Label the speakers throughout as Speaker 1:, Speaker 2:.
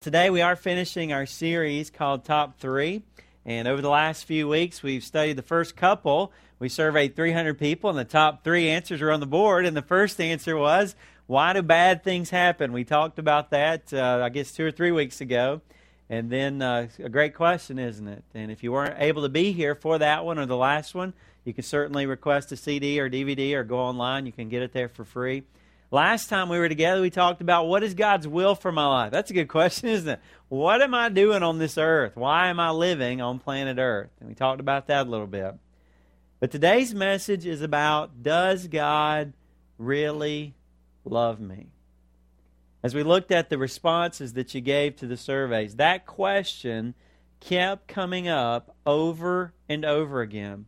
Speaker 1: Today we are finishing our series called Top 3. And over the last few weeks, we've studied the first couple. We surveyed 300 people, and the top three answers are on the board. And the first answer was, Why do bad things happen? We talked about that, uh, I guess, two or three weeks ago. And then uh, a great question, isn't it? And if you weren't able to be here for that one or the last one, you can certainly request a CD or DVD or go online. You can get it there for free. Last time we were together, we talked about what is God's will for my life. That's a good question, isn't it? What am I doing on this earth? Why am I living on planet Earth? And we talked about that a little bit. But today's message is about does God really love me? As we looked at the responses that you gave to the surveys, that question kept coming up over and over again.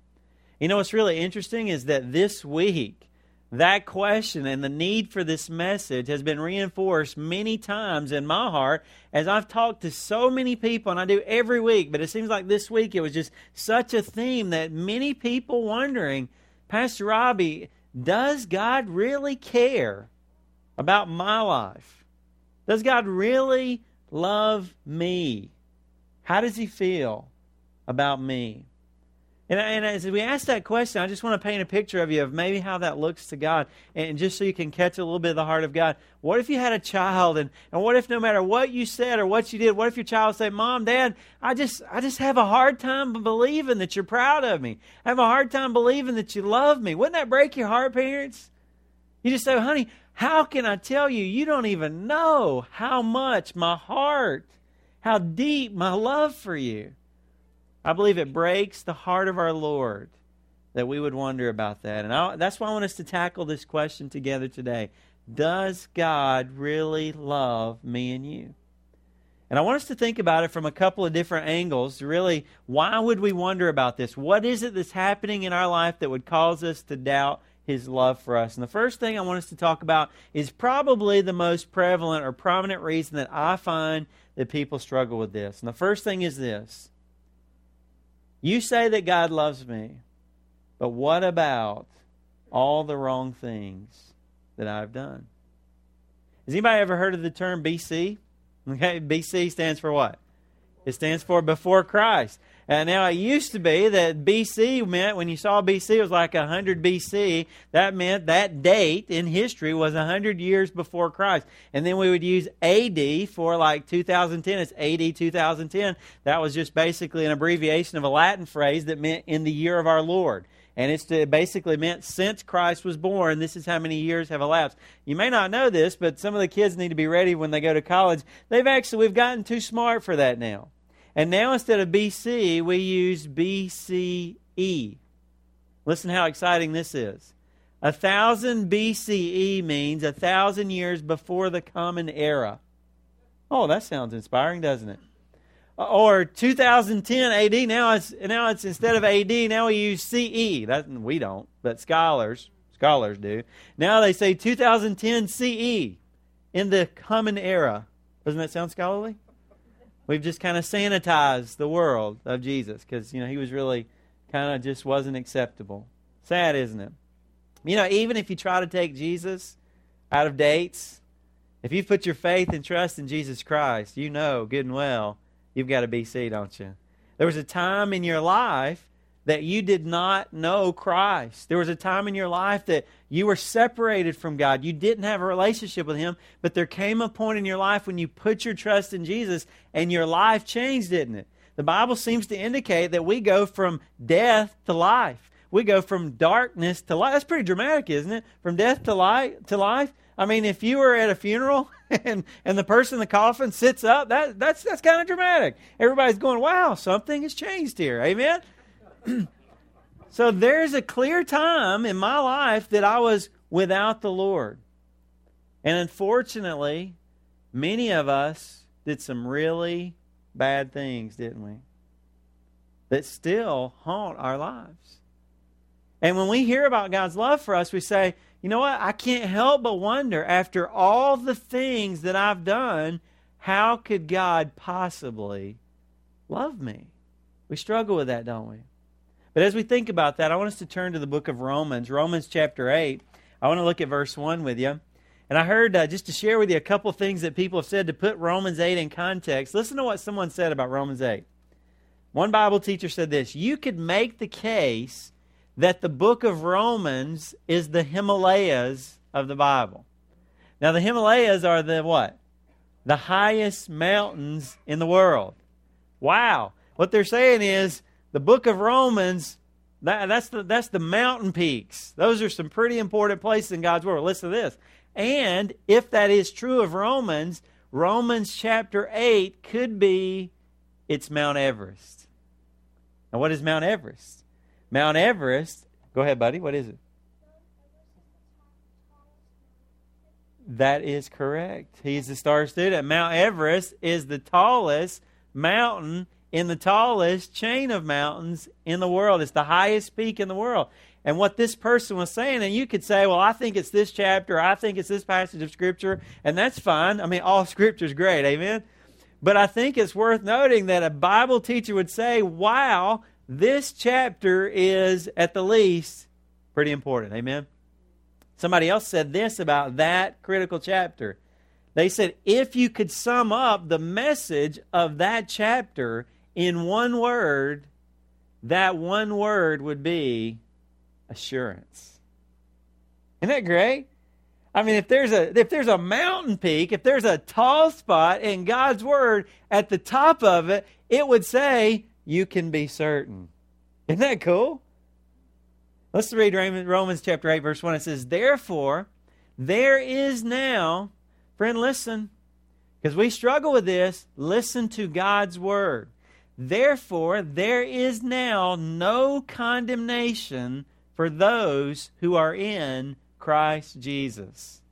Speaker 1: You know what's really interesting is that this week, that question and the need for this message has been reinforced many times in my heart as I've talked to so many people, and I do every week, but it seems like this week it was just such a theme that many people wondering, Pastor Robbie, does God really care about my life? Does God really love me? How does he feel about me? And, and, as we ask that question, I just want to paint a picture of you of maybe how that looks to God. And just so you can catch a little bit of the heart of God. What if you had a child and, and what if no matter what you said or what you did, what if your child said, Mom, Dad, I just I just have a hard time believing that you're proud of me. I have a hard time believing that you love me. Wouldn't that break your heart, parents? You just say, honey, how can I tell you? You don't even know how much my heart, how deep my love for you. I believe it breaks the heart of our Lord that we would wonder about that. And I, that's why I want us to tackle this question together today. Does God really love me and you? And I want us to think about it from a couple of different angles. Really, why would we wonder about this? What is it that's happening in our life that would cause us to doubt his love for us? And the first thing I want us to talk about is probably the most prevalent or prominent reason that I find that people struggle with this. And the first thing is this you say that God loves me, but what about all the wrong things that I've done? Has anybody ever heard of the term BC? Okay, BC stands for what? It stands for before Christ. And now it used to be that BC meant when you saw BC it was like 100 BC. That meant that date in history was 100 years before Christ. And then we would use AD for like 2010. It's AD 2010. That was just basically an abbreviation of a Latin phrase that meant in the year of our Lord. And it's basically meant since Christ was born, this is how many years have elapsed. You may not know this, but some of the kids need to be ready when they go to college. They've actually, we've gotten too smart for that now. And now instead of BC, we use BCE. Listen how exciting this is. A thousand BCE means a thousand years before the common era. Oh, that sounds inspiring, doesn't it? Or 2010 AD. Now it's now it's instead of AD, now we use CE. That we don't, but scholars scholars do. Now they say 2010 CE in the common era. Doesn't that sound scholarly? We've just kind of sanitized the world of Jesus because, you know, he was really kind of just wasn't acceptable. Sad, isn't it? You know, even if you try to take Jesus out of dates, if you put your faith and trust in Jesus Christ, you know good and well you've got a BC, don't you? There was a time in your life that you did not know Christ. There was a time in your life that you were separated from God. You didn't have a relationship with Him, but there came a point in your life when you put your trust in Jesus and your life changed, didn't it? The Bible seems to indicate that we go from death to life. We go from darkness to light. That's pretty dramatic, isn't it? From death to light to life. I mean, if you were at a funeral and, and the person in the coffin sits up, that, that's, that's kind of dramatic. Everybody's going, wow, something has changed here. Amen? so there's a clear time in my life that I was without the Lord. And unfortunately, many of us did some really bad things, didn't we? That still haunt our lives. And when we hear about God's love for us, we say, you know what? I can't help but wonder, after all the things that I've done, how could God possibly love me? We struggle with that, don't we? But as we think about that, I want us to turn to the book of Romans, Romans chapter 8. I want to look at verse 1 with you. And I heard, uh, just to share with you a couple things that people have said to put Romans 8 in context. Listen to what someone said about Romans 8. One Bible teacher said this You could make the case that the book of Romans is the Himalayas of the Bible. Now, the Himalayas are the what? The highest mountains in the world. Wow. What they're saying is the book of Romans, that, that's, the, that's the mountain peaks. Those are some pretty important places in God's Word. Listen to this. And if that is true of Romans, Romans chapter 8 could be it's Mount Everest. Now, what is Mount Everest? Mount Everest, go ahead, buddy. What is it? That is correct. He's the star student. Mount Everest is the tallest mountain in the tallest chain of mountains in the world. It's the highest peak in the world. And what this person was saying, and you could say, well, I think it's this chapter, I think it's this passage of Scripture, and that's fine. I mean, all Scripture is great, amen? But I think it's worth noting that a Bible teacher would say, wow, this chapter is at the least pretty important, amen? Somebody else said this about that critical chapter. They said, if you could sum up the message of that chapter in one word, that one word would be assurance. Isn't that great? I mean, if there's a if there's a mountain peak, if there's a tall spot in God's word at the top of it, it would say you can be certain. Isn't that cool? Let's read Romans chapter 8, verse 1. It says, Therefore, there is now, friend, listen, because we struggle with this, listen to God's word. Therefore, there is now no condemnation for those who are in Christ Jesus.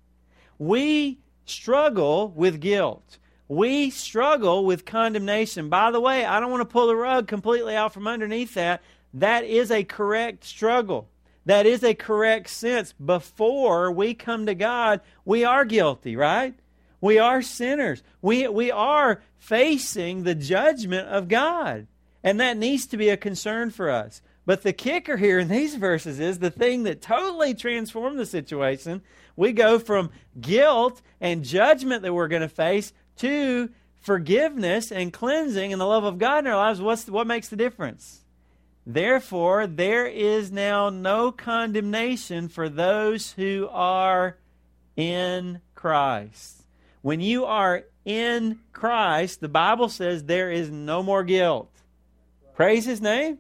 Speaker 1: We struggle with guilt. We struggle with condemnation. By the way, I don't want to pull the rug completely out from underneath that that is a correct struggle. That is a correct sense. Before we come to God, we are guilty, right? We are sinners. We, we are facing the judgment of God. And that needs to be a concern for us. But the kicker here in these verses is the thing that totally transformed the situation. We go from guilt and judgment that we're going to face to forgiveness and cleansing and the love of God in our lives. What's, what makes the difference? Therefore, there is now no condemnation for those who are in Christ. When you are in Christ, the Bible says there is no more guilt. Praise His name.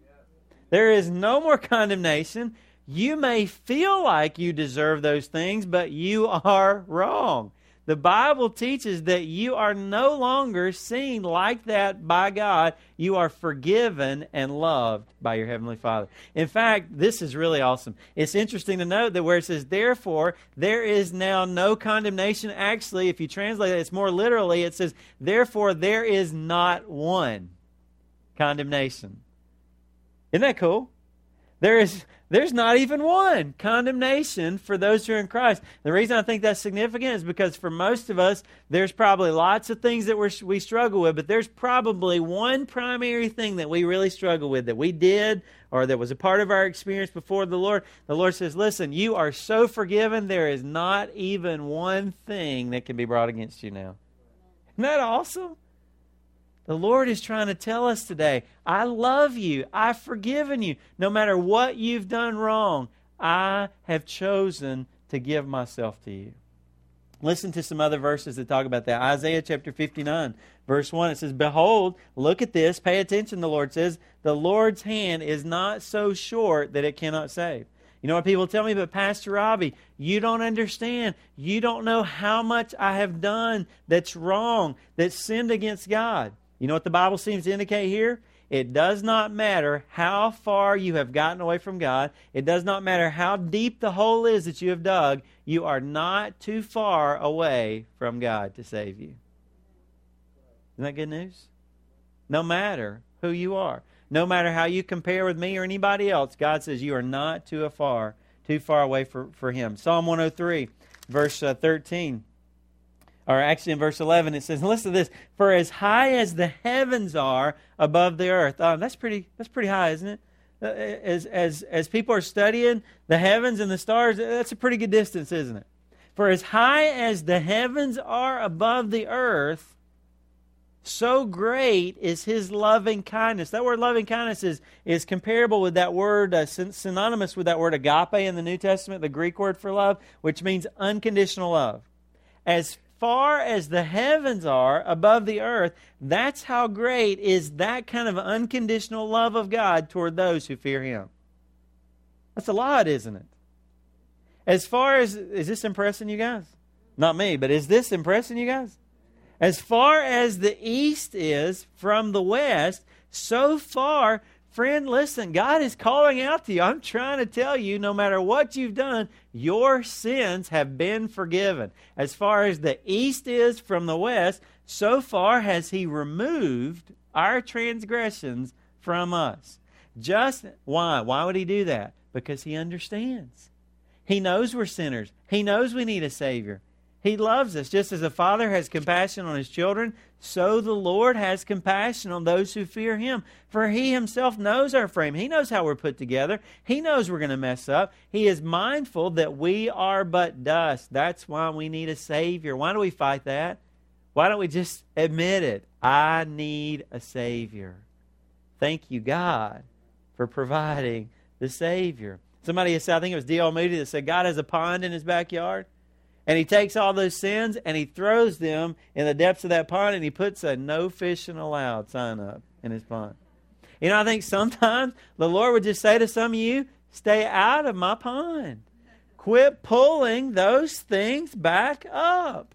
Speaker 1: There is no more condemnation. You may feel like you deserve those things, but you are wrong. The Bible teaches that you are no longer seen like that by God. You are forgiven and loved by your Heavenly Father. In fact, this is really awesome. It's interesting to note that where it says, therefore, there is now no condemnation. Actually, if you translate it, it's more literally, it says, therefore, there is not one condemnation. Isn't that cool? There is there's not even one condemnation for those who are in Christ. The reason I think that's significant is because for most of us, there's probably lots of things that we we struggle with, but there's probably one primary thing that we really struggle with that we did or that was a part of our experience before the Lord. The Lord says, Listen, you are so forgiven, there is not even one thing that can be brought against you now. Isn't that awesome? The Lord is trying to tell us today I love you. I've forgiven you. No matter what you've done wrong, I have chosen to give myself to you. Listen to some other verses that talk about that. Isaiah chapter 59, verse 1, it says, Behold, look at this, pay attention, the Lord says, the Lord's hand is not so short that it cannot save. You know what people tell me, but Pastor Robbie, you don't understand. You don't know how much I have done that's wrong, that's sinned against God. You know what the Bible seems to indicate here? It does not matter how far you have gotten away from God. It does not matter how deep the hole is that you have dug. You are not too far away from God to save you. Isn't that good news? No matter who you are, no matter how you compare with me or anybody else, God says you are not too far, too far away for, for Him. Psalm 103, verse uh, 13 or actually in verse 11 it says listen to this for as high as the heavens are above the earth oh, that's pretty that's pretty high isn't it uh, as as as people are studying the heavens and the stars that's a pretty good distance isn't it For as high as the heavens are above the earth, so great is his loving kindness. That word loving kindness is, is comparable with that word, uh, synonymous with that word agape in the New Testament, the Greek word for love, which means unconditional love. As far as the heavens are above the earth, that's how great is that kind of unconditional love of God toward those who fear him. That's a lot, isn't it? As far as, is this impressing you guys? Not me, but is this impressing you guys? As far as the east is from the west, so far, friend, listen, God is calling out to you. I'm trying to tell you, no matter what you've done, your sins have been forgiven. As far as the east is from the west, so far has He removed our transgressions from us. Just why? Why would He do that? Because He understands. He knows we're sinners. He knows we need a Savior. He loves us. Just as a father has compassion on his children, so the Lord has compassion on those who fear him. For he himself knows our frame. He knows how we're put together. He knows we're going to mess up. He is mindful that we are but dust. That's why we need a Savior. Why do we fight that? Why don't we just admit it? I need a Savior. Thank you, God, for providing the Savior. Somebody said, I think it was D.L. Moody that said, God has a pond in his backyard. And he takes all those sins and he throws them in the depths of that pond and he puts a no fishing allowed sign up in his pond. You know, I think sometimes the Lord would just say to some of you, stay out of my pond. Quit pulling those things back up.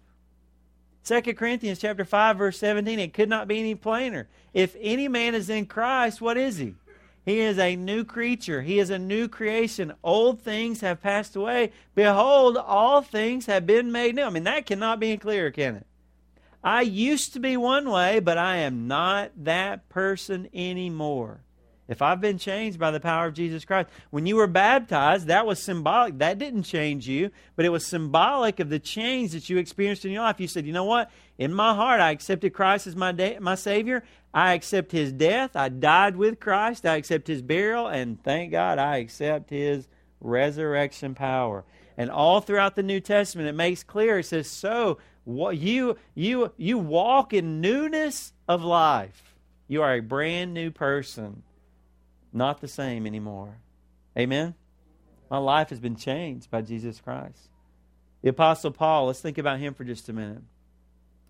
Speaker 1: 2 Corinthians chapter 5 verse 17 it could not be any plainer. If any man is in Christ, what is he? He is a new creature. He is a new creation. Old things have passed away. Behold, all things have been made new. I mean, that cannot be clearer, can it? I used to be one way, but I am not that person anymore. If I've been changed by the power of Jesus Christ, when you were baptized, that was symbolic. That didn't change you, but it was symbolic of the change that you experienced in your life. You said, you know what? In my heart, I accepted Christ as my, da- my Savior. I accept His death. I died with Christ. I accept His burial. And thank God, I accept His resurrection power. And all throughout the New Testament, it makes clear it says, so you, you, you walk in newness of life. You are a brand new person not the same anymore. Amen? My life has been changed by Jesus Christ. The Apostle Paul, let's think about him for just a minute.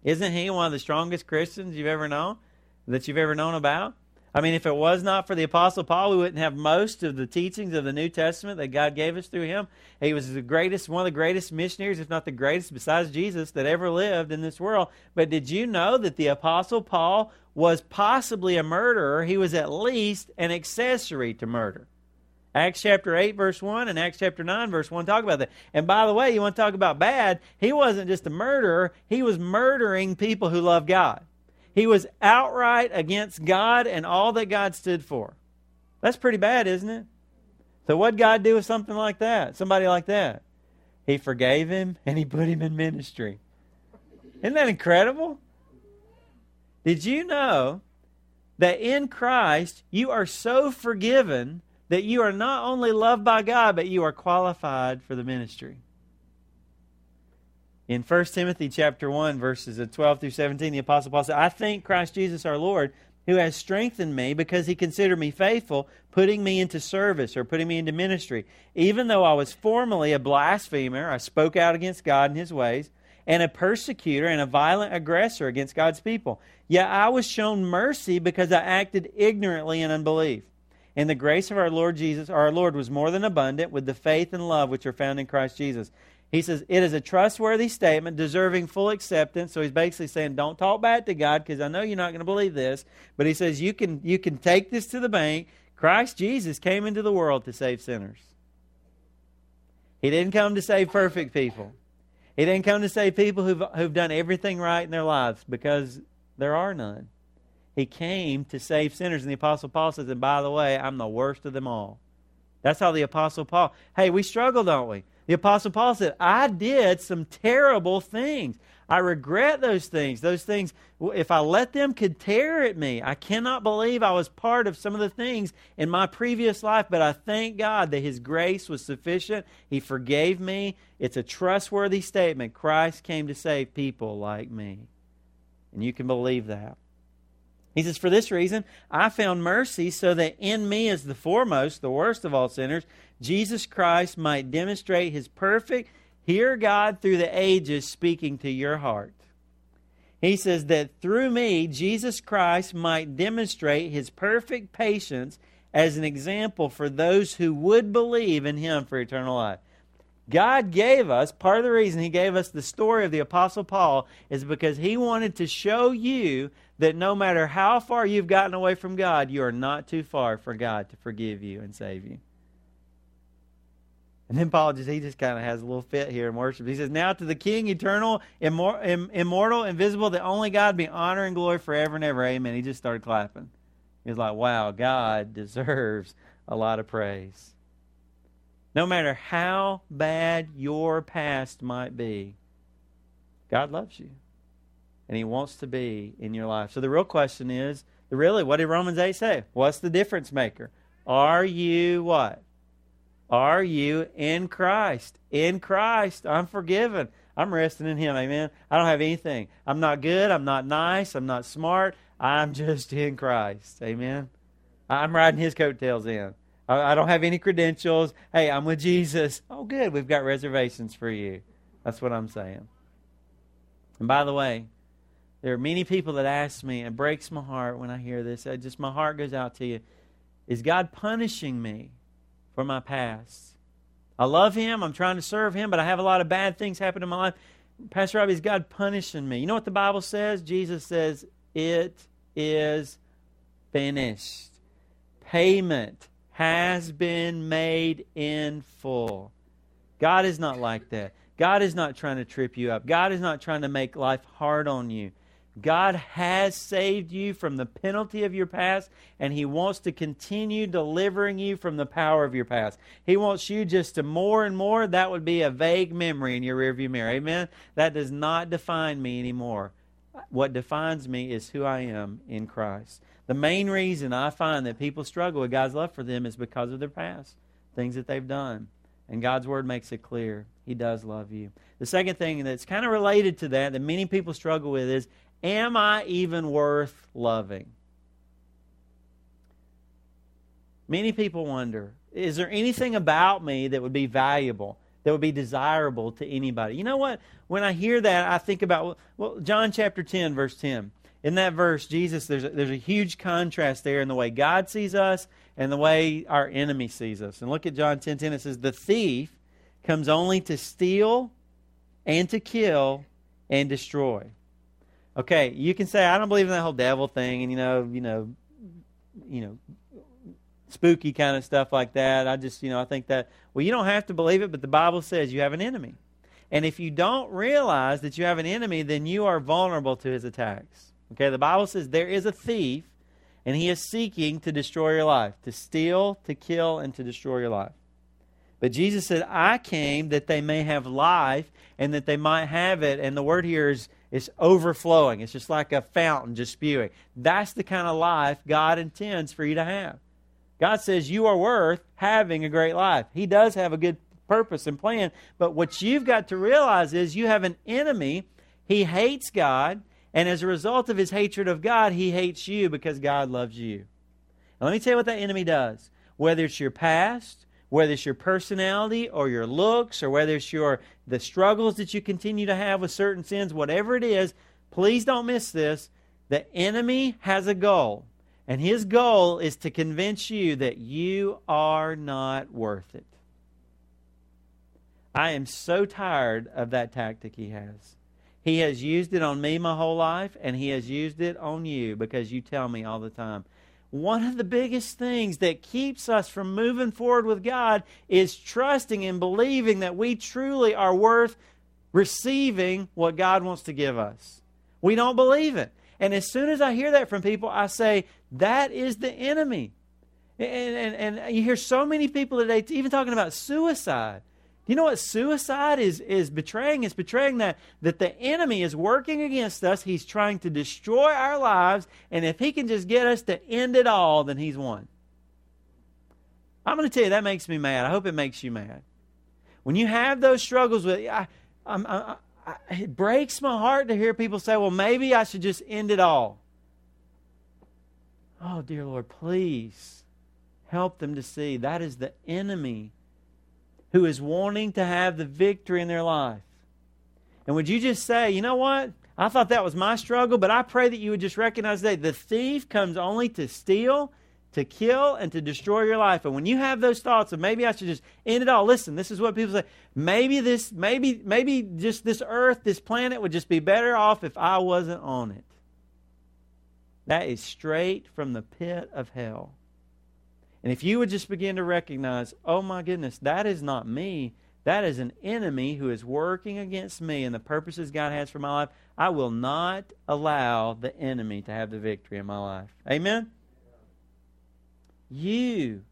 Speaker 1: Isn't he one of the strongest Christians you've ever known? That you've ever known about? I mean, if it was not for the Apostle Paul, we wouldn't have most of the teachings of the New Testament that God gave us through him. He was the greatest, one of the greatest missionaries, if not the greatest, besides Jesus, that ever lived in this world. But did you know that the Apostle Paul was possibly a murderer, he was at least an accessory to murder. Acts chapter 8, verse 1, and Acts chapter 9, verse 1 talk about that. And by the way, you want to talk about bad? He wasn't just a murderer, he was murdering people who love God. He was outright against God and all that God stood for. That's pretty bad, isn't it? So, what'd God do with something like that? Somebody like that? He forgave him and he put him in ministry. Isn't that incredible? Did you know that in Christ you are so forgiven that you are not only loved by God, but you are qualified for the ministry? In 1 Timothy chapter 1, verses 12 through 17, the Apostle Paul said, I thank Christ Jesus our Lord, who has strengthened me because he considered me faithful, putting me into service or putting me into ministry. Even though I was formerly a blasphemer, I spoke out against God and his ways and a persecutor and a violent aggressor against God's people. Yet I was shown mercy because I acted ignorantly in unbelief. And the grace of our Lord Jesus, our Lord, was more than abundant with the faith and love which are found in Christ Jesus. He says, It is a trustworthy statement, deserving full acceptance. So he's basically saying, Don't talk bad to God because I know you're not going to believe this. But he says, you can, you can take this to the bank. Christ Jesus came into the world to save sinners. He didn't come to save perfect people. He didn't come to save people who've, who've done everything right in their lives because there are none. He came to save sinners. And the Apostle Paul says, and by the way, I'm the worst of them all. That's how the Apostle Paul. Hey, we struggle, don't we? The Apostle Paul said, I did some terrible things. I regret those things. Those things, if I let them, could tear at me. I cannot believe I was part of some of the things in my previous life, but I thank God that His grace was sufficient. He forgave me. It's a trustworthy statement. Christ came to save people like me. And you can believe that. He says, For this reason, I found mercy so that in me, as the foremost, the worst of all sinners, Jesus Christ might demonstrate His perfect Hear God through the ages speaking to your heart. He says that through me, Jesus Christ might demonstrate his perfect patience as an example for those who would believe in him for eternal life. God gave us, part of the reason he gave us the story of the Apostle Paul is because he wanted to show you that no matter how far you've gotten away from God, you are not too far for God to forgive you and save you. And then Paul just he just kind of has a little fit here in worship. He says, "Now to the King, eternal, immor- immortal, invisible, the only God, be honor and glory forever and ever." Amen. He just started clapping. He was like, "Wow, God deserves a lot of praise." No matter how bad your past might be, God loves you, and He wants to be in your life. So the real question is, really, what did Romans eight say? What's the difference maker? Are you what? Are you in Christ? In Christ, I'm forgiven. I'm resting in Him. Amen. I don't have anything. I'm not good. I'm not nice. I'm not smart. I'm just in Christ. Amen. I'm riding His coattails in. I don't have any credentials. Hey, I'm with Jesus. Oh, good. We've got reservations for you. That's what I'm saying. And by the way, there are many people that ask me, and it breaks my heart when I hear this. I just my heart goes out to you. Is God punishing me? for my past. I love Him. I'm trying to serve Him, but I have a lot of bad things happen in my life. Pastor Robbie, is God punishing me? You know what the Bible says? Jesus says, It is finished. Payment has been made in full. God is not like that. God is not trying to trip you up. God is not trying to make life hard on you. God has saved you from the penalty of your past, and He wants to continue delivering you from the power of your past. He wants you just to more and more. That would be a vague memory in your rearview mirror. Amen? That does not define me anymore. What defines me is who I am in Christ. The main reason I find that people struggle with God's love for them is because of their past, things that they've done. And God's Word makes it clear He does love you. The second thing that's kind of related to that, that many people struggle with, is Am I even worth loving? Many people wonder is there anything about me that would be valuable, that would be desirable to anybody? You know what? When I hear that, I think about, well, John chapter 10, verse 10. In that verse, Jesus, there's a, there's a huge contrast there in the way God sees us and the way our enemy sees us. And look at John 10 10. It says, The thief comes only to steal and to kill and destroy. Okay, you can say I don't believe in that whole devil thing, and you know, you know, you know, spooky kind of stuff like that. I just, you know, I think that well, you don't have to believe it, but the Bible says you have an enemy, and if you don't realize that you have an enemy, then you are vulnerable to his attacks. Okay, the Bible says there is a thief, and he is seeking to destroy your life, to steal, to kill, and to destroy your life. But Jesus said, I came that they may have life and that they might have it. And the word here is it's overflowing. It's just like a fountain just spewing. That's the kind of life God intends for you to have. God says you are worth having a great life. He does have a good purpose and plan, but what you've got to realize is you have an enemy. He hates God, and as a result of his hatred of God, he hates you because God loves you. Now, let me tell you what that enemy does. Whether it's your past, whether it's your personality or your looks or whether it's your the struggles that you continue to have with certain sins whatever it is please don't miss this. The enemy has a goal and his goal is to convince you that you are not worth it. I am so tired of that tactic he has. He has used it on me my whole life and he has used it on you because you tell me all the time one of the biggest things that keeps us from moving forward with God is trusting and believing that we truly are worth receiving what God wants to give us. We don't believe it. And as soon as I hear that from people, I say, that is the enemy. And, and, and you hear so many people today even talking about suicide. Do you know what suicide is, is betraying? It's betraying that, that the enemy is working against us. He's trying to destroy our lives. And if he can just get us to end it all, then he's won. I'm going to tell you, that makes me mad. I hope it makes you mad. When you have those struggles with, I, I, I, it breaks my heart to hear people say, well, maybe I should just end it all. Oh, dear Lord, please help them to see that is the enemy who is wanting to have the victory in their life. And would you just say, you know what? I thought that was my struggle, but I pray that you would just recognize that the thief comes only to steal, to kill, and to destroy your life. And when you have those thoughts of maybe I should just end it all, listen, this is what people say. Maybe this, maybe, maybe just this earth, this planet would just be better off if I wasn't on it. That is straight from the pit of hell. And if you would just begin to recognize, oh my goodness, that is not me. That is an enemy who is working against me and the purposes God has for my life. I will not allow the enemy to have the victory in my life. Amen? You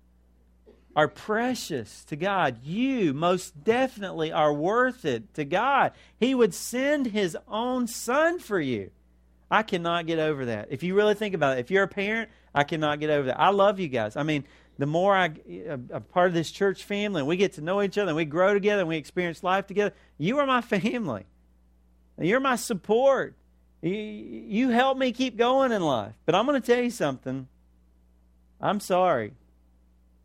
Speaker 1: are precious to God. You most definitely are worth it to God. He would send His own Son for you. I cannot get over that. If you really think about it, if you're a parent, I cannot get over that. I love you guys. I mean, the more I, a, part of this church family, and we get to know each other, and we grow together, and we experience life together, you are my family. You're my support. You, you help me keep going in life. But I'm going to tell you something. I'm sorry.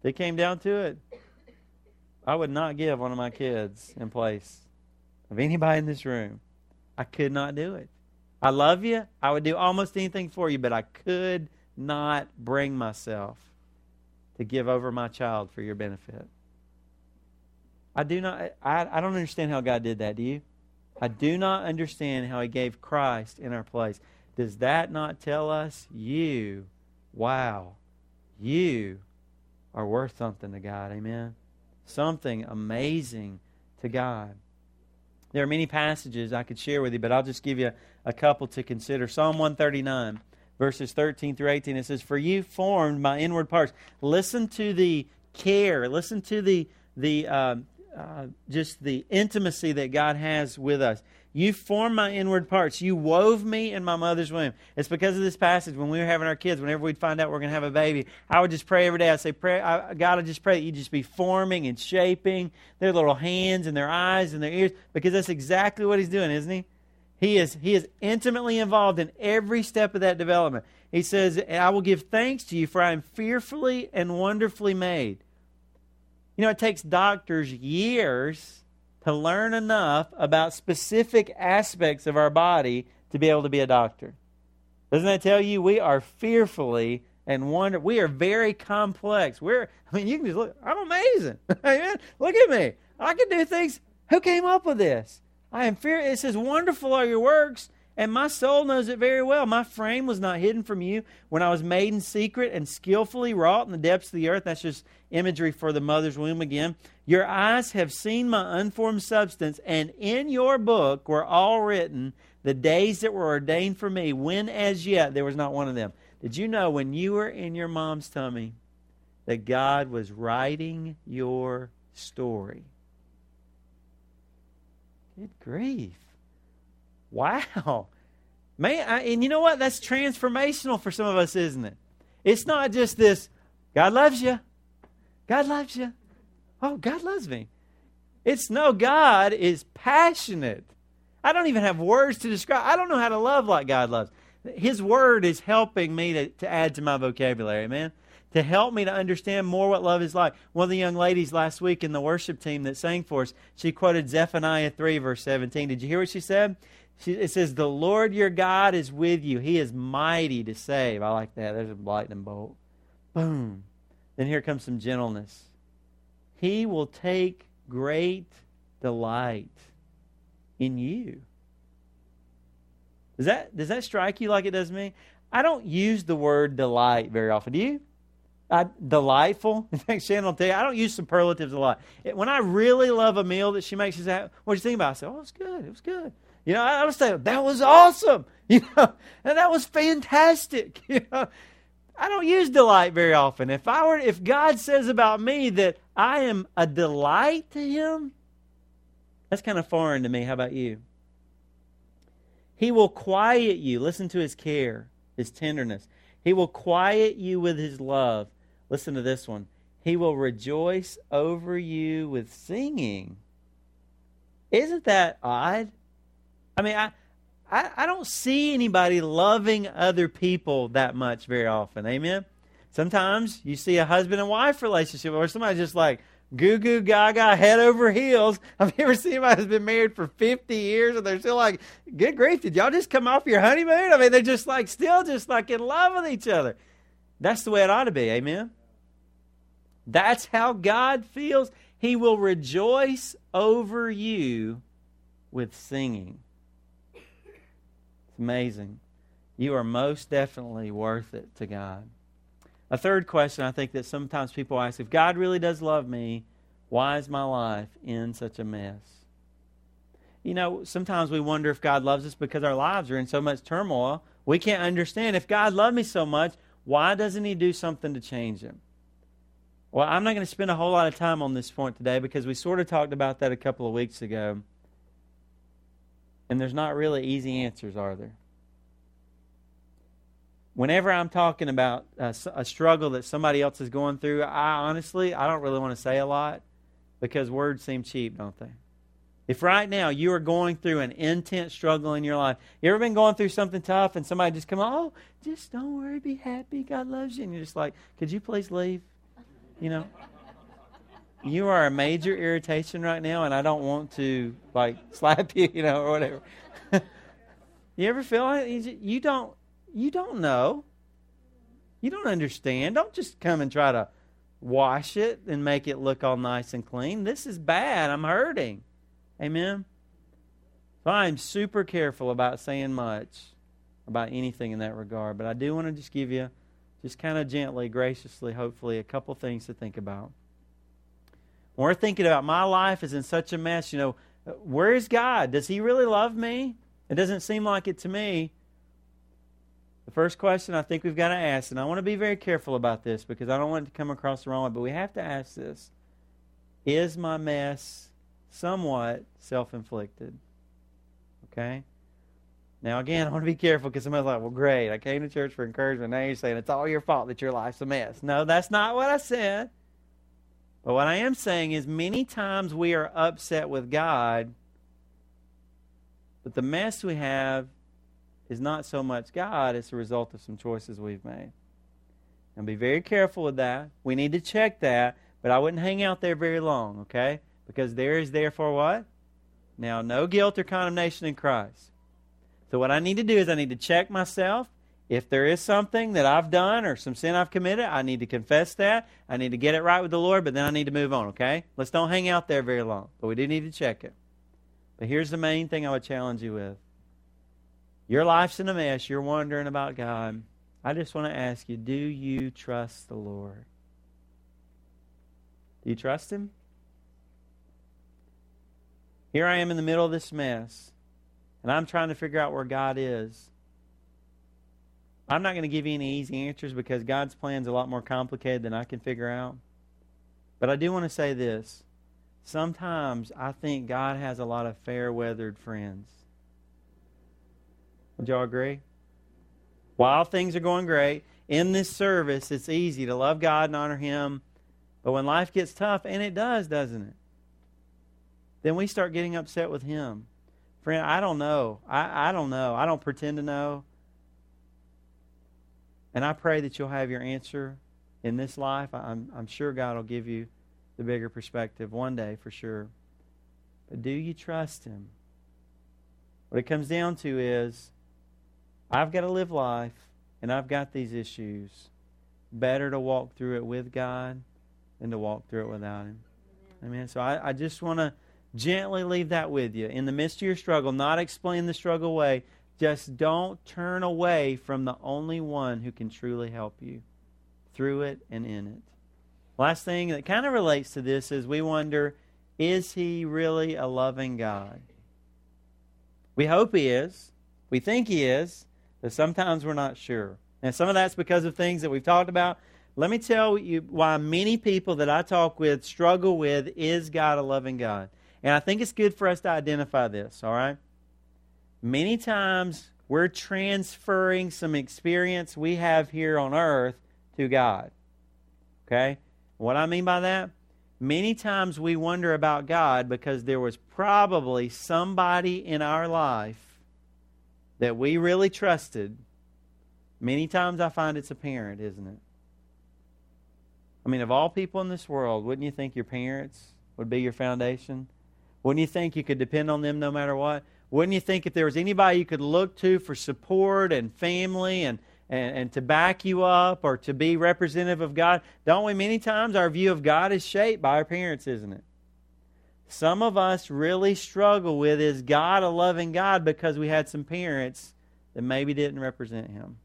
Speaker 1: It came down to it, I would not give one of my kids in place of anybody in this room. I could not do it. I love you. I would do almost anything for you, but I could not bring myself to give over my child for your benefit. I do not I, I don't understand how God did that, do you? I do not understand how he gave Christ in our place. Does that not tell us you, wow, you are worth something to God, amen? Something amazing to God. There are many passages I could share with you, but I'll just give you a couple to consider. Psalm 139 verses 13 through 18. It says, For you formed my inward parts. Listen to the care, listen to the, the uh, uh, just the intimacy that God has with us. You formed my inward parts. You wove me in my mother's womb. It's because of this passage when we were having our kids, whenever we'd find out we're going to have a baby, I would just pray every day. I'd say, pray, I, God, I just pray that you just be forming and shaping their little hands and their eyes and their ears because that's exactly what He's doing, isn't He? He is, he is intimately involved in every step of that development. He says, I will give thanks to you, for I am fearfully and wonderfully made. You know, it takes doctors years to learn enough about specific aspects of our body to be able to be a doctor. Doesn't that tell you we are fearfully and wonder we are very complex. We're I mean you can just look I'm amazing. Amen. Look at me. I can do things. Who came up with this? I am fear. It says, Wonderful are your works, and my soul knows it very well. My frame was not hidden from you when I was made in secret and skillfully wrought in the depths of the earth. That's just imagery for the mother's womb again. Your eyes have seen my unformed substance, and in your book were all written the days that were ordained for me, when as yet there was not one of them. Did you know when you were in your mom's tummy that God was writing your story? Good grief. Wow. Man, I, and you know what? That's transformational for some of us, isn't it? It's not just this, God loves you. God loves you. Oh, God loves me. It's no, God is passionate. I don't even have words to describe. I don't know how to love like God loves. His word is helping me to, to add to my vocabulary, man to help me to understand more what love is like. One of the young ladies last week in the worship team that sang for us, she quoted Zephaniah 3, verse 17. Did you hear what she said? She, it says, The Lord your God is with you. He is mighty to save. I like that. There's a lightning bolt. Boom. Then here comes some gentleness. He will take great delight in you. Does that, does that strike you like it does me? I don't use the word delight very often. Do you? I, delightful. In fact, Shannon will tell you, I don't use superlatives a lot. It, when I really love a meal that she makes, she's like, what do you think about it? I say, oh, it's good. It was good. You know, I, I would say, that was awesome. You know, and that was fantastic. You know, I don't use delight very often. If I were, if God says about me that I am a delight to Him, That's kind of foreign to me. How about you? He will quiet you. Listen to his care, his tenderness. He will quiet you with his love. Listen to this one. He will rejoice over you with singing. Isn't that odd? I mean, I, I, I don't see anybody loving other people that much very often. Amen? Sometimes you see a husband and wife relationship where somebody's just like goo goo gaga, head over heels. I've you ever seen anybody who's been married for 50 years and they're still like, good grief, did y'all just come off your honeymoon? I mean, they're just like, still just like in love with each other. That's the way it ought to be. Amen? That's how God feels. He will rejoice over you with singing. It's amazing. You are most definitely worth it to God. A third question I think that sometimes people ask if God really does love me, why is my life in such a mess? You know, sometimes we wonder if God loves us because our lives are in so much turmoil. We can't understand if God loved me so much, why doesn't He do something to change Him? Well, I'm not going to spend a whole lot of time on this point today because we sort of talked about that a couple of weeks ago. And there's not really easy answers, are there? Whenever I'm talking about a, a struggle that somebody else is going through, I honestly, I don't really want to say a lot because words seem cheap, don't they? If right now you are going through an intense struggle in your life, you ever been going through something tough and somebody just come, oh, just don't worry, be happy, God loves you, and you're just like, could you please leave? You know, you are a major irritation right now, and I don't want to like slap you, you know, or whatever. you ever feel like you don't you don't know, you don't understand. Don't just come and try to wash it and make it look all nice and clean. This is bad. I'm hurting. Amen. So I'm super careful about saying much about anything in that regard, but I do want to just give you just kind of gently, graciously, hopefully, a couple things to think about. When we're thinking about my life is in such a mess, you know, where is God? Does He really love me? It doesn't seem like it to me. The first question I think we've got to ask, and I want to be very careful about this because I don't want it to come across the wrong way, but we have to ask this Is my mess somewhat self inflicted? Okay? Now, again, I want to be careful because somebody's like, well, great, I came to church for encouragement. Now you're saying it's all your fault that your life's a mess. No, that's not what I said. But what I am saying is many times we are upset with God, but the mess we have is not so much God, it's a result of some choices we've made. And be very careful with that. We need to check that, but I wouldn't hang out there very long, okay? Because there is therefore what? Now, no guilt or condemnation in Christ. So what I need to do is I need to check myself. If there is something that I've done or some sin I've committed, I need to confess that. I need to get it right with the Lord, but then I need to move on, okay? Let's don't hang out there very long. But we do need to check it. But here's the main thing I would challenge you with. Your life's in a mess. You're wondering about God. I just want to ask you, do you trust the Lord? Do you trust Him? Here I am in the middle of this mess. And I'm trying to figure out where God is. I'm not going to give you any easy answers because God's plan is a lot more complicated than I can figure out. But I do want to say this. Sometimes I think God has a lot of fair weathered friends. Would y'all agree? While things are going great, in this service, it's easy to love God and honor Him. But when life gets tough, and it does, doesn't it? Then we start getting upset with Him. Friend, I don't know. I, I don't know. I don't pretend to know. And I pray that you'll have your answer in this life. I'm, I'm sure God will give you the bigger perspective one day for sure. But do you trust Him? What it comes down to is I've got to live life and I've got these issues. Better to walk through it with God than to walk through it without Him. Amen. So I, I just want to Gently leave that with you. In the midst of your struggle, not explain the struggle away. Just don't turn away from the only one who can truly help you through it and in it. Last thing that kind of relates to this is we wonder is he really a loving God? We hope he is. We think he is, but sometimes we're not sure. And some of that's because of things that we've talked about. Let me tell you why many people that I talk with struggle with is God a loving God? And I think it's good for us to identify this, all right? Many times we're transferring some experience we have here on earth to God. Okay? What I mean by that? Many times we wonder about God because there was probably somebody in our life that we really trusted. Many times I find it's a parent, isn't it? I mean, of all people in this world, wouldn't you think your parents would be your foundation? Wouldn't you think you could depend on them no matter what? Wouldn't you think if there was anybody you could look to for support and family and, and, and to back you up or to be representative of God? Don't we? Many times our view of God is shaped by our parents, isn't it? Some of us really struggle with is God a loving God because we had some parents that maybe didn't represent Him.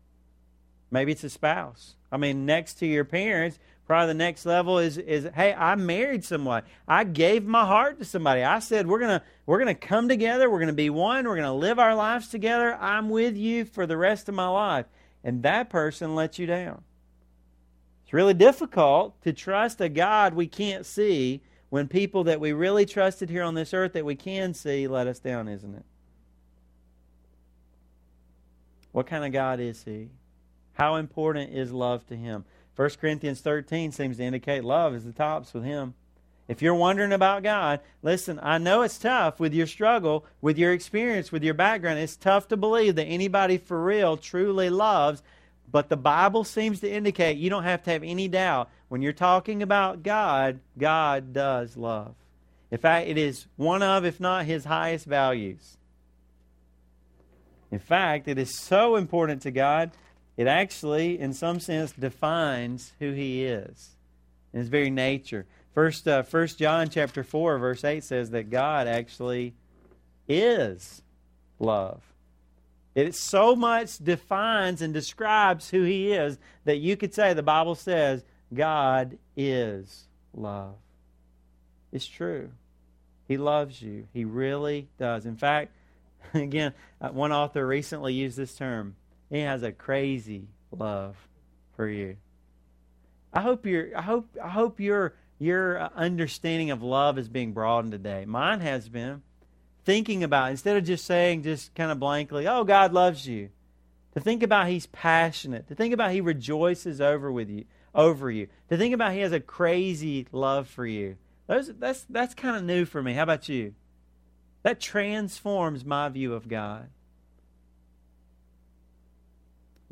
Speaker 1: Maybe it's a spouse. I mean, next to your parents, Probably the next level is is hey, I married somebody. I gave my heart to somebody. I said we're gonna we're gonna come together. We're gonna be one. We're gonna live our lives together. I'm with you for the rest of my life. And that person lets you down. It's really difficult to trust a God we can't see when people that we really trusted here on this earth that we can see let us down, isn't it? What kind of God is He? How important is love to Him? 1 Corinthians 13 seems to indicate love is the tops with him. If you're wondering about God, listen, I know it's tough with your struggle, with your experience, with your background. It's tough to believe that anybody for real truly loves, but the Bible seems to indicate you don't have to have any doubt. When you're talking about God, God does love. In fact, it is one of, if not his highest values. In fact, it is so important to God it actually, in some sense, defines who he is in his very nature. First, uh, First John chapter four, verse eight says that God actually is love. It so much defines and describes who he is that you could say the Bible says God is love. It's true. He loves you. He really does. In fact, again, uh, one author recently used this term he has a crazy love for you. I hope your I hope I hope your your uh, understanding of love is being broadened today. Mine has been thinking about instead of just saying just kind of blankly, "Oh, God loves you." To think about he's passionate, to think about he rejoices over with you, over you. To think about he has a crazy love for you. Those, that's that's kind of new for me. How about you? That transforms my view of God.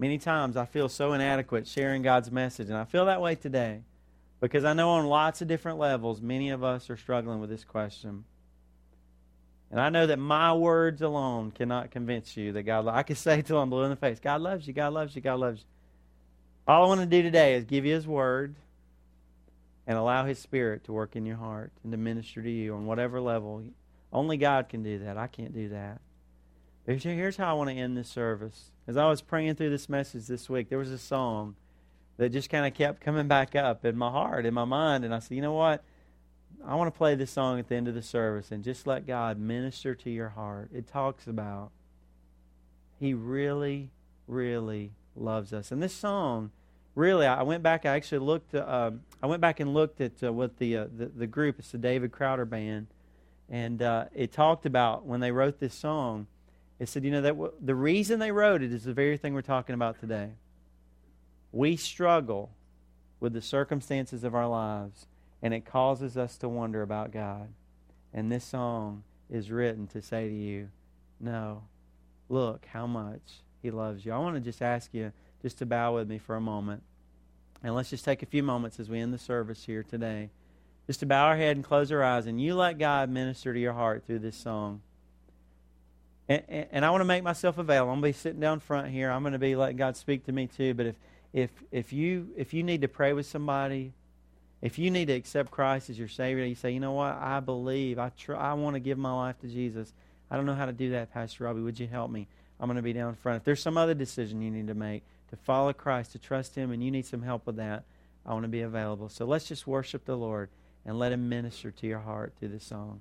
Speaker 1: Many times I feel so inadequate sharing God's message, and I feel that way today because I know on lots of different levels, many of us are struggling with this question. And I know that my words alone cannot convince you that God. I can say till I'm blue in the face, God loves you, God loves you, God loves you. All I want to do today is give you His word and allow His Spirit to work in your heart and to minister to you on whatever level. Only God can do that. I can't do that. Here's how I want to end this service. As I was praying through this message this week, there was a song that just kind of kept coming back up in my heart, in my mind. And I said, you know what? I want to play this song at the end of the service and just let God minister to your heart. It talks about He really, really loves us. And this song, really, I went back. I actually looked. Uh, I went back and looked at uh, what the, uh, the, the group. It's the David Crowder Band, and uh, it talked about when they wrote this song. It said, you know, that w- the reason they wrote it is the very thing we're talking about today. We struggle with the circumstances of our lives, and it causes us to wonder about God. And this song is written to say to you, no, look how much He loves you. I want to just ask you just to bow with me for a moment. And let's just take a few moments as we end the service here today. Just to bow our head and close our eyes, and you let God minister to your heart through this song. And, and, I want to make myself available. I'm going to be sitting down front here. I'm going to be letting God speak to me too. But if, if, if, you, if you need to pray with somebody, if you need to accept Christ as your Savior, you say, you know what, I believe, I, tr- I want to give my life to Jesus. I don't know how to do that, Pastor Robbie. Would you help me? I'm going to be down front. If there's some other decision you need to make to follow Christ, to trust Him, and you need some help with that, I want to be available. So let's just worship the Lord and let Him minister to your heart through this song.